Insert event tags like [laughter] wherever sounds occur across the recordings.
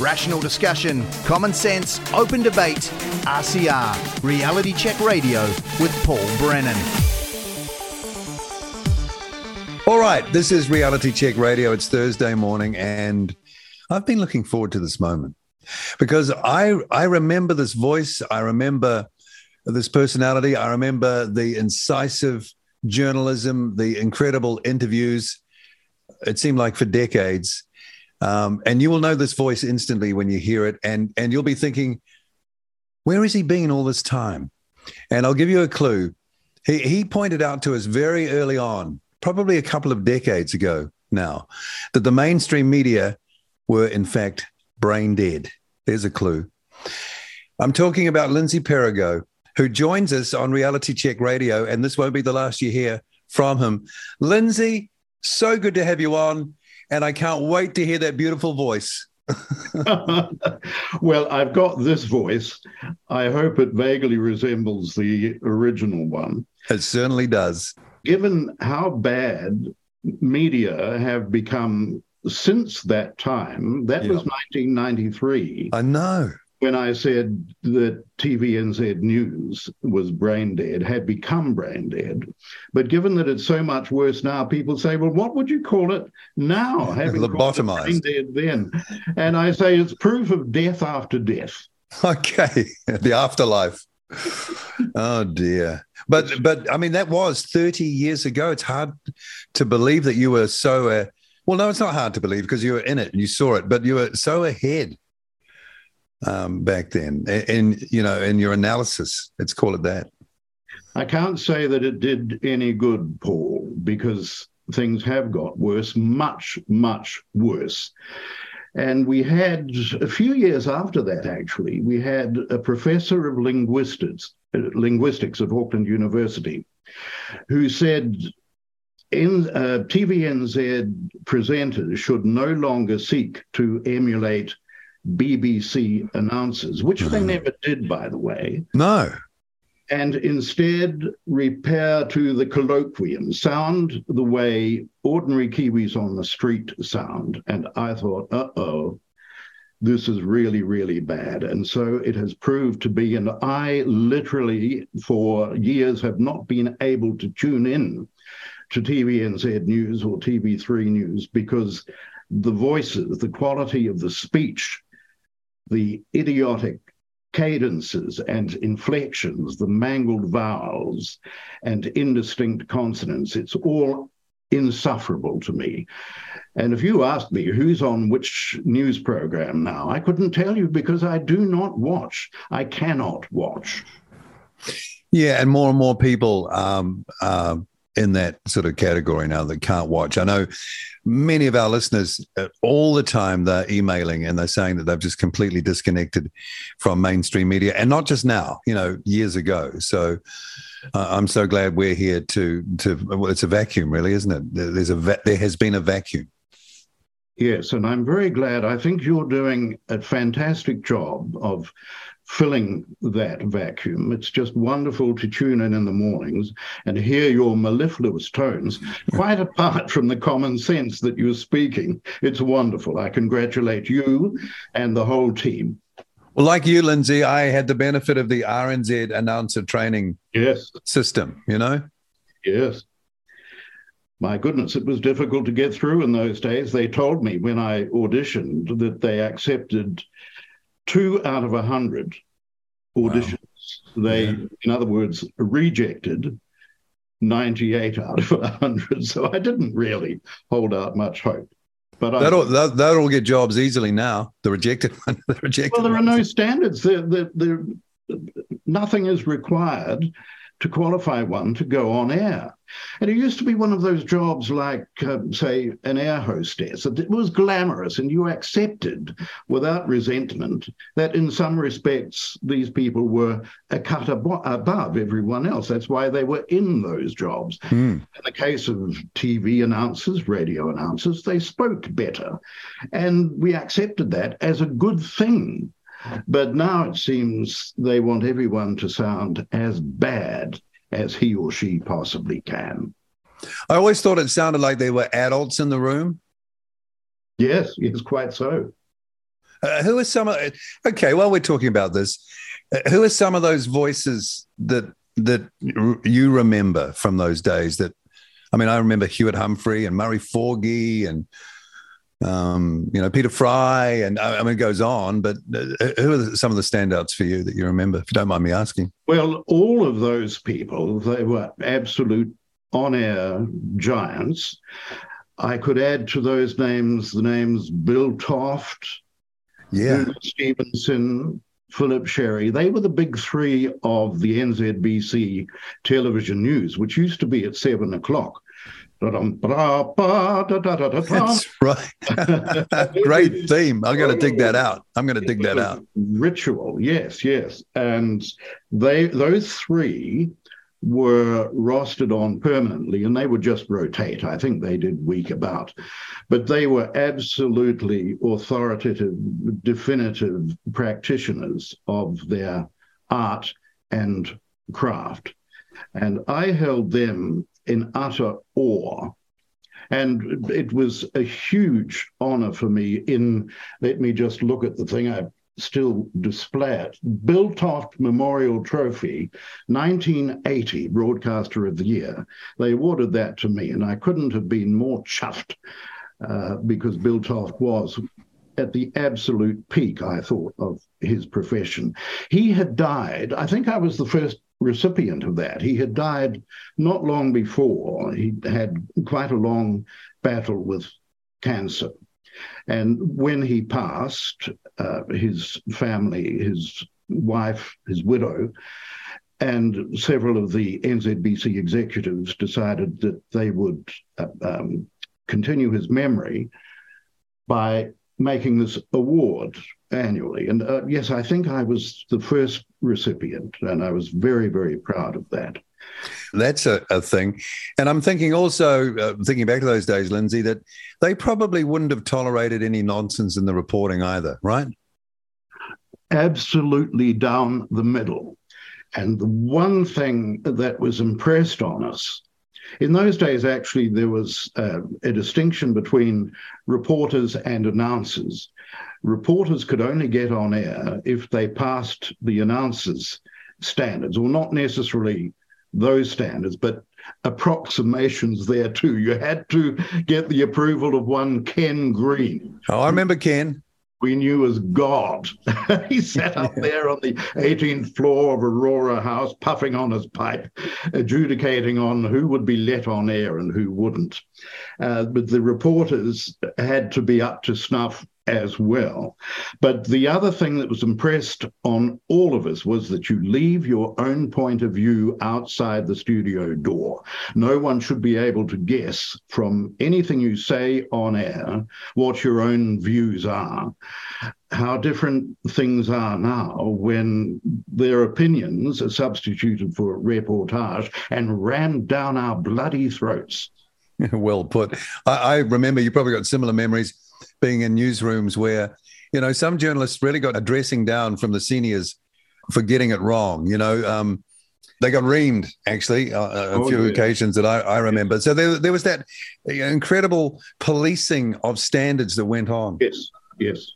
Rational discussion, common sense, open debate. RCR, Reality Check Radio with Paul Brennan. All right, this is Reality Check Radio. It's Thursday morning, and I've been looking forward to this moment because I I remember this voice. I remember this personality. I remember the incisive journalism, the incredible interviews. It seemed like for decades. Um, and you will know this voice instantly when you hear it, and and you'll be thinking, where has he been all this time? And I'll give you a clue. He he pointed out to us very early on, probably a couple of decades ago now, that the mainstream media were in fact brain dead. There's a clue. I'm talking about Lindsay Perigo, who joins us on Reality Check Radio, and this won't be the last you hear from him. Lindsay, so good to have you on and I can't wait to hear that beautiful voice. [laughs] well, I've got this voice. I hope it vaguely resembles the original one. It certainly does. Given how bad media have become since that time, that was 1993. I know when I said that TVNZ News was brain dead, had become brain dead. But given that it's so much worse now, people say, well, what would you call it now? [laughs] Having Lobotomized. Brain dead then. And I say it's proof of death after death. [laughs] Okay. [laughs] the afterlife. oh dear. But but I mean that was 30 years ago. It's hard to believe that you were so uh, well no it's not hard to believe because you were in it and you saw it, but you were so ahead um, back then, and you know, in your analysis. Let's call it that. I can't say that it did any good, Paul, because things have got worse, much, much worse. And we had a few years after that, actually, we had a professor of linguistics, linguistics at Auckland University, who said in, uh, TVNZ presenters should no longer seek to emulate BBC announcers, which they mm-hmm. never did, by the way. No. And instead repair to the colloquium, sound the way ordinary Kiwis on the street sound. And I thought, uh oh, this is really, really bad. And so it has proved to be. And I literally, for years, have not been able to tune in to TVNZ News or TV3 News because the voices, the quality of the speech the idiotic cadences and inflections, the mangled vowels and indistinct consonants. It's all insufferable to me. And if you ask me who's on which news program now, I couldn't tell you because I do not watch. I cannot watch. Yeah, and more and more people um, uh, in that sort of category now that can't watch. I know many of our listeners uh, all the time they're emailing and they're saying that they've just completely disconnected from mainstream media and not just now, you know, years ago. So uh, I'm so glad we're here to to well, it's a vacuum really, isn't it? There's a va- there has been a vacuum. Yes, and I'm very glad. I think you're doing a fantastic job of filling that vacuum. It's just wonderful to tune in in the mornings and hear your mellifluous tones, quite apart from the common sense that you're speaking. It's wonderful. I congratulate you and the whole team. Well, like you, Lindsay, I had the benefit of the RNZ announcer training yes. system, you know? Yes. My goodness, it was difficult to get through in those days. They told me when I auditioned that they accepted two out of a hundred auditions. Wow. They, yeah. in other words, rejected 98 out of 100. So I didn't really hold out much hope. But that'll, I, that, that'll get jobs easily now. The rejected one. [laughs] The rejected well, there are no standards. There, there, there, nothing is required to qualify one to go on air. And it used to be one of those jobs like, um, say, an air hostess. It was glamorous, and you accepted without resentment that in some respects these people were a cut abo- above everyone else. That's why they were in those jobs. Mm. In the case of TV announcers, radio announcers, they spoke better. And we accepted that as a good thing. But now it seems they want everyone to sound as bad as he or she possibly can. I always thought it sounded like they were adults in the room. Yes, yes, quite so. Uh, who are some of? Okay, while we're talking about this, uh, who are some of those voices that that you remember from those days? That I mean, I remember Hewitt Humphrey and Murray Forgie and um, you know Peter Fry, and I mean it goes on. But uh, who are some of the standouts for you that you remember? If you don't mind me asking. Well, all of those people, they were absolute on-air giants. I could add to those names the names Bill Toft, yeah, Stevenson, Philip Sherry. They were the big three of the NZBC television news, which used to be at seven o'clock. That's right. [laughs] Great theme. I'm going to dig that out. I'm going to dig that out. Ritual, yes, yes, and they those three were rostered on permanently and they would just rotate. I think they did week about, but they were absolutely authoritative, definitive practitioners of their art and craft. And I held them in utter awe. And it was a huge honor for me in, let me just look at the thing. I still display it. Bill Toft Memorial Trophy, 1980 Broadcaster of the Year. They awarded that to me, and I couldn't have been more chuffed uh, because Bill Toft was at the absolute peak, I thought, of his profession. He had died, I think I was the first recipient of that. He had died not long before. He had quite a long battle with cancer. And when he passed, uh, his family, his wife, his widow, and several of the NZBC executives decided that they would uh, um, continue his memory by making this award annually. And uh, yes, I think I was the first recipient, and I was very, very proud of that. That's a, a thing. And I'm thinking also, uh, thinking back to those days, Lindsay, that they probably wouldn't have tolerated any nonsense in the reporting either, right? Absolutely down the middle. And the one thing that was impressed on us in those days, actually, there was uh, a distinction between reporters and announcers. Reporters could only get on air if they passed the announcers' standards, or not necessarily those standards, but approximations there too. You had to get the approval of one Ken Green. Oh, I remember Ken. We knew as God. [laughs] he sat up there on the 18th floor of Aurora House, puffing on his pipe, adjudicating on who would be let on air and who wouldn't. Uh, but the reporters had to be up to snuff as well. But the other thing that was impressed on all of us was that you leave your own point of view outside the studio door. No one should be able to guess from anything you say on air what your own views are. How different things are now when their opinions are substituted for reportage and rammed down our bloody throats. [laughs] well put. I, I remember you probably got similar memories being in newsrooms where, you know, some journalists really got a dressing down from the seniors for getting it wrong. You know, um, they got reamed actually uh, a oh, few yeah. occasions that I, I remember. So there, there was that incredible policing of standards that went on. Yes, yes.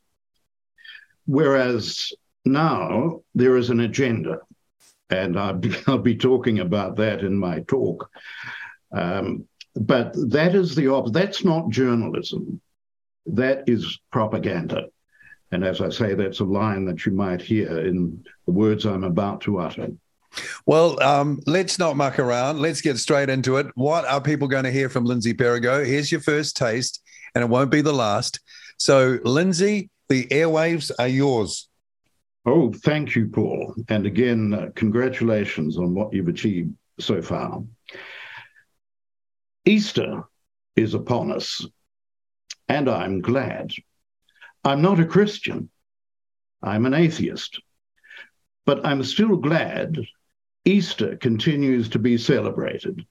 Whereas now there is an agenda, and I'll be, [laughs] I'll be talking about that in my talk. Um, but that is the op- that's not journalism. That is propaganda. And as I say, that's a line that you might hear in the words I'm about to utter. Well, um, let's not muck around. Let's get straight into it. What are people going to hear from Lindsay Perigo? Here's your first taste, and it won't be the last. So, Lindsay, the airwaves are yours. Oh, thank you, Paul. And again, uh, congratulations on what you've achieved so far. Easter is upon us, and I'm glad. I'm not a Christian, I'm an atheist, but I'm still glad Easter continues to be celebrated,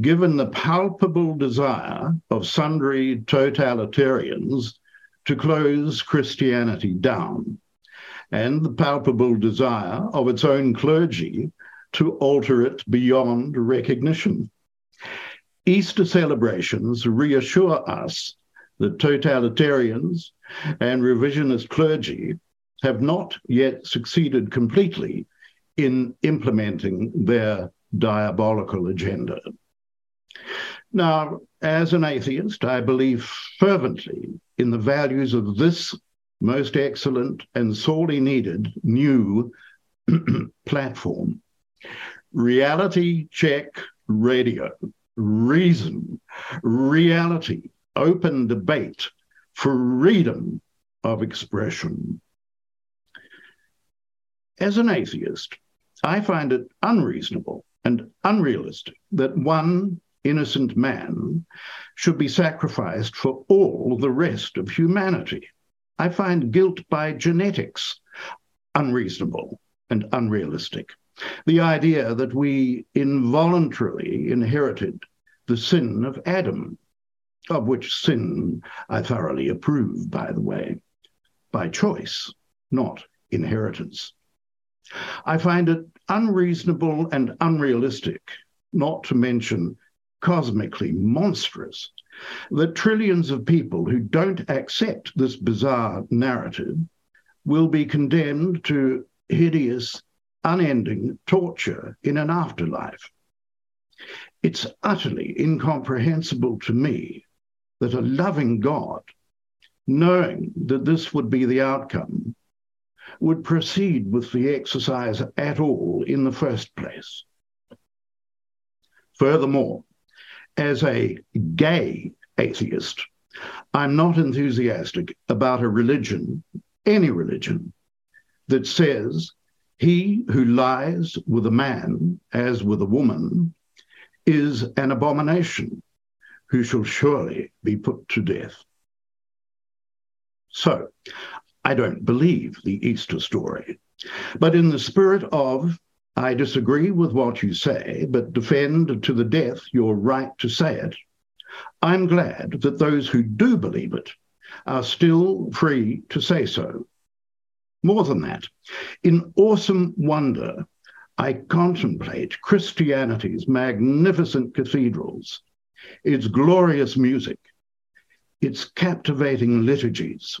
given the palpable desire of sundry totalitarians to close Christianity down, and the palpable desire of its own clergy to alter it beyond recognition. Easter celebrations reassure us that totalitarians and revisionist clergy have not yet succeeded completely in implementing their diabolical agenda. Now, as an atheist, I believe fervently in the values of this most excellent and sorely needed new [clears throat] platform. Reality check radio, reason, reality, open debate, for freedom of expression. As an atheist, I find it unreasonable and unrealistic that one innocent man should be sacrificed for all the rest of humanity. I find guilt by genetics unreasonable and unrealistic. The idea that we involuntarily inherited the sin of Adam, of which sin I thoroughly approve, by the way, by choice, not inheritance. I find it unreasonable and unrealistic, not to mention cosmically monstrous, that trillions of people who don't accept this bizarre narrative will be condemned to hideous, unending torture in an afterlife. It's utterly incomprehensible to me that a loving God, knowing that this would be the outcome, would proceed with the exercise at all in the first place. Furthermore, as a gay atheist, I'm not enthusiastic about a religion, any religion, that says he who lies with a man as with a woman is an abomination who shall surely be put to death. So, I don't believe the Easter story. But in the spirit of, I disagree with what you say, but defend to the death your right to say it, I'm glad that those who do believe it are still free to say so. More than that, in awesome wonder, I contemplate Christianity's magnificent cathedrals, its glorious music, its captivating liturgies,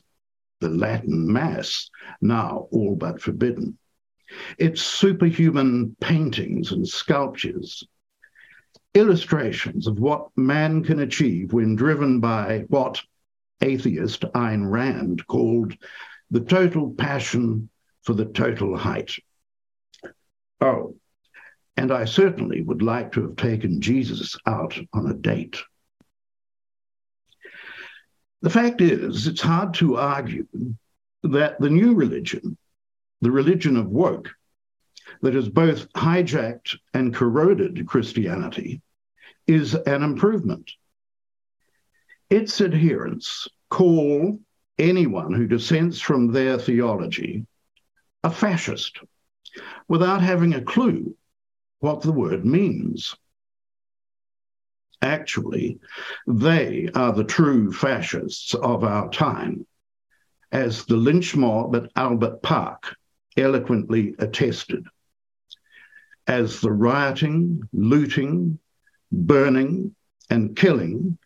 the Latin Mass, now all but forbidden, its superhuman paintings and sculptures, illustrations of what man can achieve when driven by what atheist Ayn Rand called the total passion for the total height. Oh, and I certainly would like to have taken Jesus out on a date. The fact is, it's hard to argue that the new religion, the religion of woke, that has both hijacked and corroded Christianity, is an improvement. Its adherents call anyone who dissents from their theology a fascist without having a clue what the word means. Actually, they are the true fascists of our time, as the lynch mob at Albert Park eloquently attested. As the rioting, looting, burning, and killing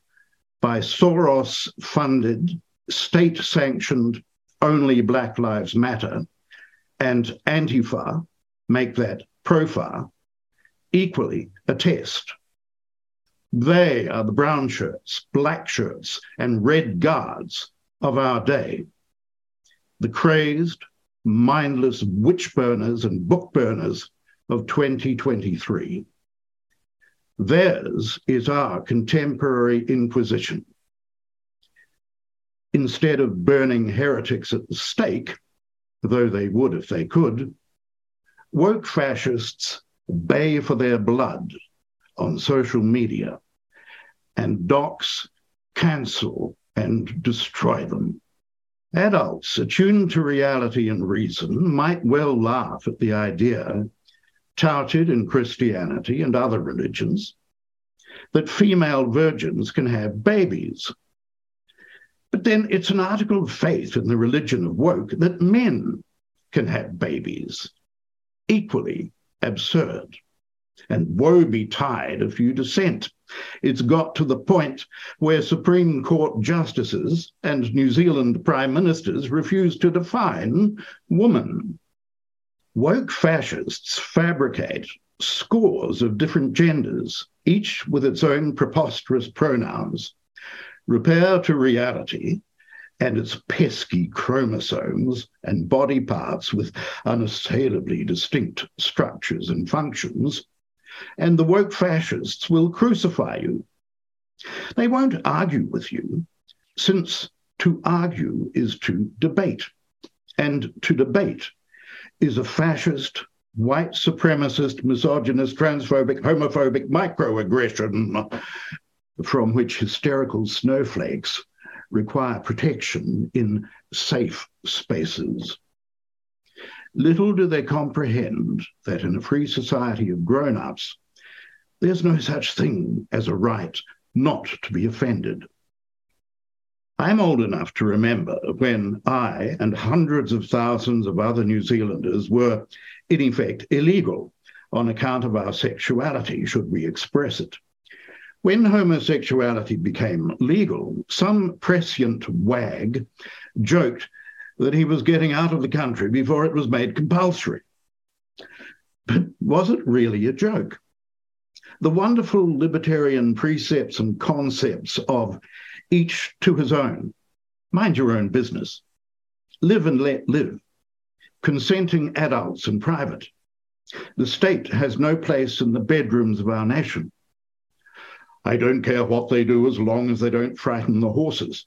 by Soros funded, state sanctioned only Black Lives Matter and Antifa make that profile equally attest. They are the brown shirts, black shirts, and red guards of our day. The crazed, mindless witch burners and book burners of 2023. Theirs is our contemporary Inquisition. Instead of burning heretics at the stake, though they would if they could, woke fascists bay for their blood on social media and dox, cancel, and destroy them. Adults attuned to reality and reason might well laugh at the idea, touted in Christianity and other religions, that female virgins can have babies. But then it's an article of faith in the religion of woke that men can have babies. Equally absurd. And woe betide if you dissent. It's got to the point where Supreme Court justices and New Zealand prime ministers refuse to define woman. Woke fascists fabricate scores of different genders, each with its own preposterous pronouns. Repair to reality and its pesky chromosomes and body parts with unassailably distinct structures and functions, and the woke fascists will crucify you. They won't argue with you, since to argue is to debate, and to debate is a fascist, white supremacist, misogynist, transphobic, homophobic microaggression from which hysterical snowflakes require protection in safe spaces. Little do they comprehend that in a free society of grown ups, there's no such thing as a right not to be offended. I'm old enough to remember when I and hundreds of thousands of other New Zealanders were, in effect, illegal on account of our sexuality, should we express it. When homosexuality became legal, some prescient wag joked that he was getting out of the country before it was made compulsory. But was it really a joke? The wonderful libertarian precepts and concepts of each to his own, mind your own business, live and let live, consenting adults in private. The state has no place in the bedrooms of our nation. I don't care what they do as long as they don't frighten the horses.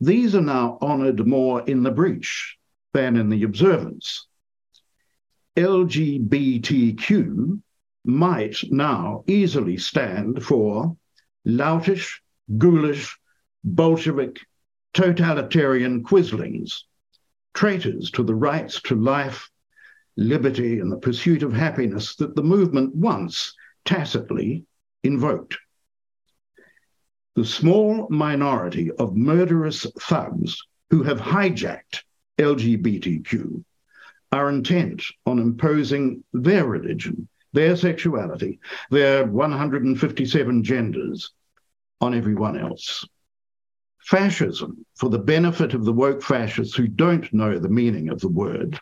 These are now honoured more in the breach than in the observance. LGBTQ might now easily stand for loutish, ghoulish, Bolshevik, totalitarian quislings, traitors to the rights to life, liberty, and the pursuit of happiness that the movement once tacitly invoked. The small minority of murderous thugs who have hijacked LGBTQ are intent on imposing their religion, their sexuality, their 157 genders on everyone else. Fascism, for the benefit of the woke fascists who don't know the meaning of the word,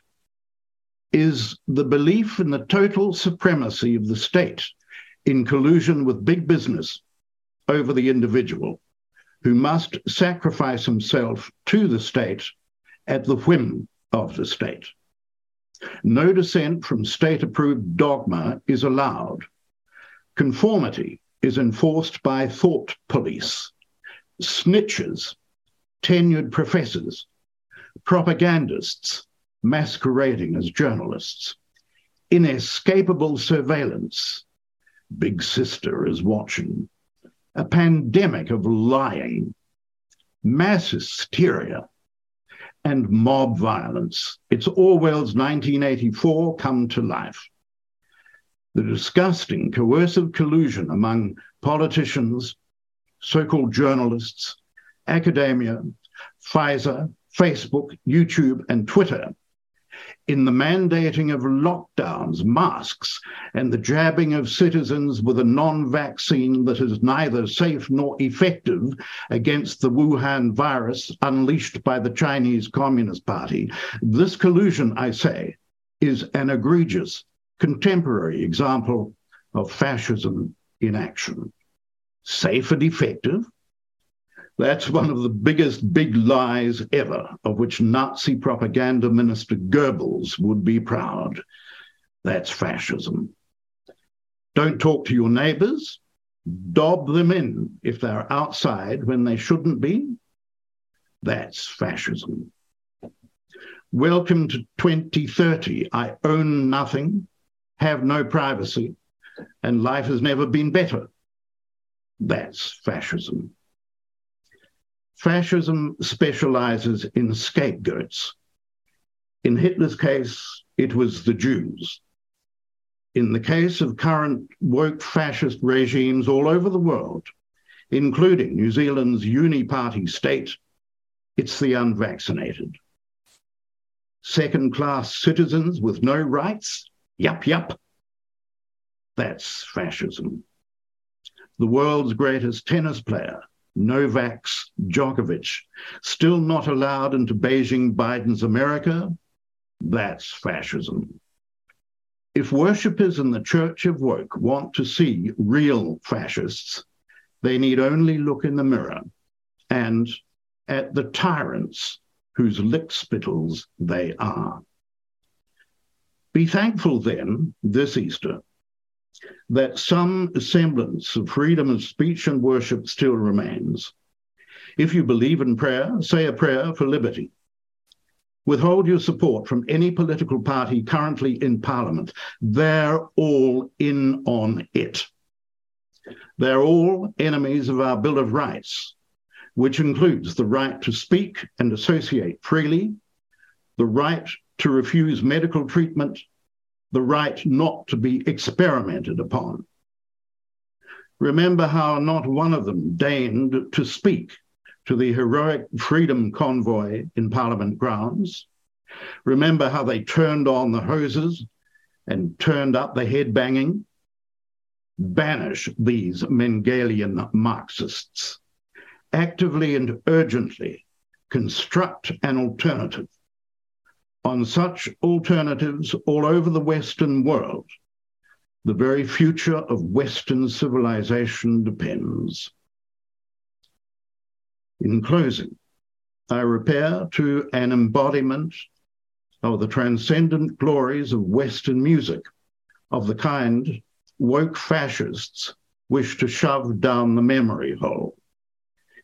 is the belief in the total supremacy of the state in collusion with big business over the individual who must sacrifice himself to the state at the whim of the state. No dissent from state approved dogma is allowed. Conformity is enforced by thought police, snitches, tenured professors, propagandists masquerading as journalists, inescapable surveillance Big Sister is watching. A pandemic of lying, mass hysteria, and mob violence. It's Orwell's 1984 come to life. The disgusting coercive collusion among politicians, so called journalists, academia, Pfizer, Facebook, YouTube, and Twitter in the mandating of lockdowns, masks, and the jabbing of citizens with a non vaccine that is neither safe nor effective against the Wuhan virus unleashed by the Chinese Communist Party. This collusion, I say, is an egregious contemporary example of fascism in action. Safe and effective, that's one of the biggest big lies ever, of which Nazi propaganda minister Goebbels would be proud. That's fascism. Don't talk to your neighbors. Dob them in if they're outside when they shouldn't be. That's fascism. Welcome to 2030. I own nothing, have no privacy, and life has never been better. That's fascism. Fascism specializes in scapegoats. In Hitler's case, it was the Jews. In the case of current woke fascist regimes all over the world, including New Zealand's uni-party state, it's the unvaccinated. Second class citizens with no rights? Yup, yup. That's fascism. the world's greatest tennis player, Novak Djokovic, still not allowed into Beijing Biden's America? That's fascism. If worshippers in the Church of Woke want to see real fascists, they need only look in the mirror and at the tyrants whose lickspittles they are. Be thankful then, this Easter, that some semblance of freedom of speech and worship still remains. If you believe in prayer, say a prayer for liberty. Withhold your support from any political party currently in Parliament. They're all in on it. They're all enemies of our Bill of Rights, which includes the right to speak and associate freely, the right to refuse medical treatment, the right not to be experimented upon. Remember how not one of them deigned to speak to the heroic freedom convoy in Parliament grounds. Remember how they turned on the hoses and turned up the head banging. Banish these Mengelian Marxists. Actively and urgently construct an alternative on such alternatives all over the Western world, the very future of Western civilization depends. In closing, I repair to an embodiment of the transcendent glories of Western music, of the kind woke fascists wish to shove down the memory hole.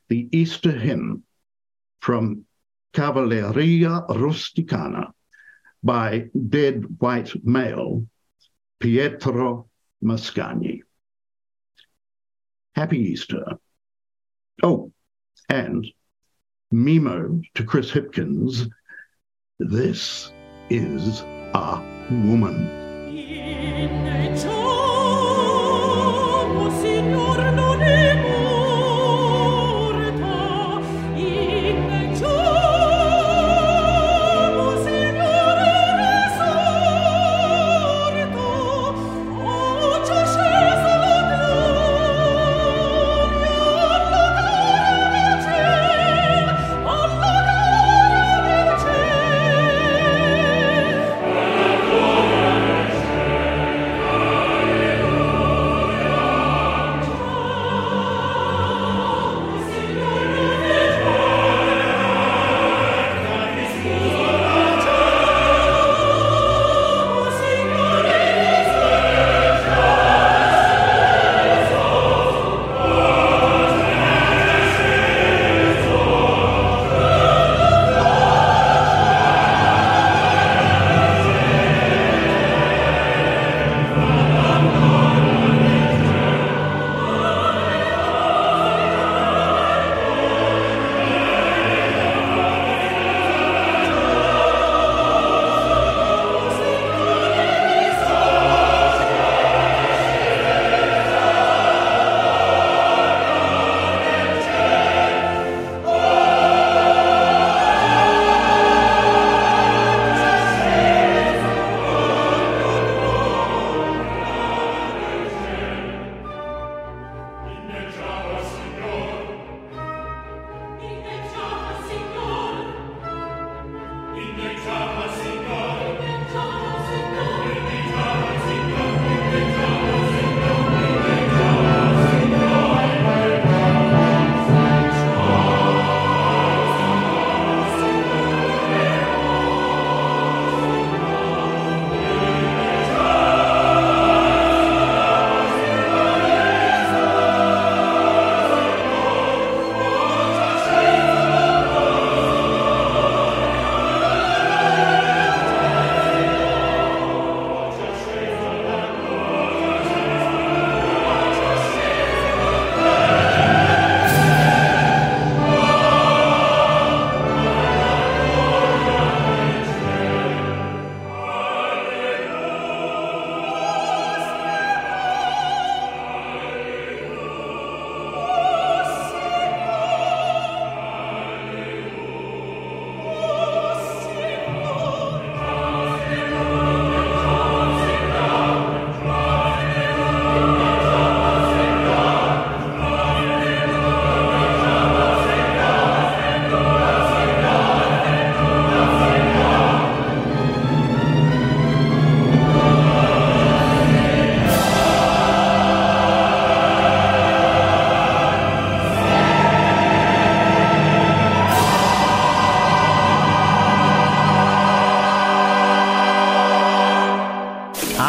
The Easter hymn from Cavalleria Rusticana by dead white male Pietro Mascagni. Happy Easter. Oh, and Mimo to Chris Hipkins, this is a woman. In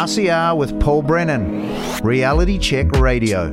RCR with Paul Brennan, Reality Check Radio.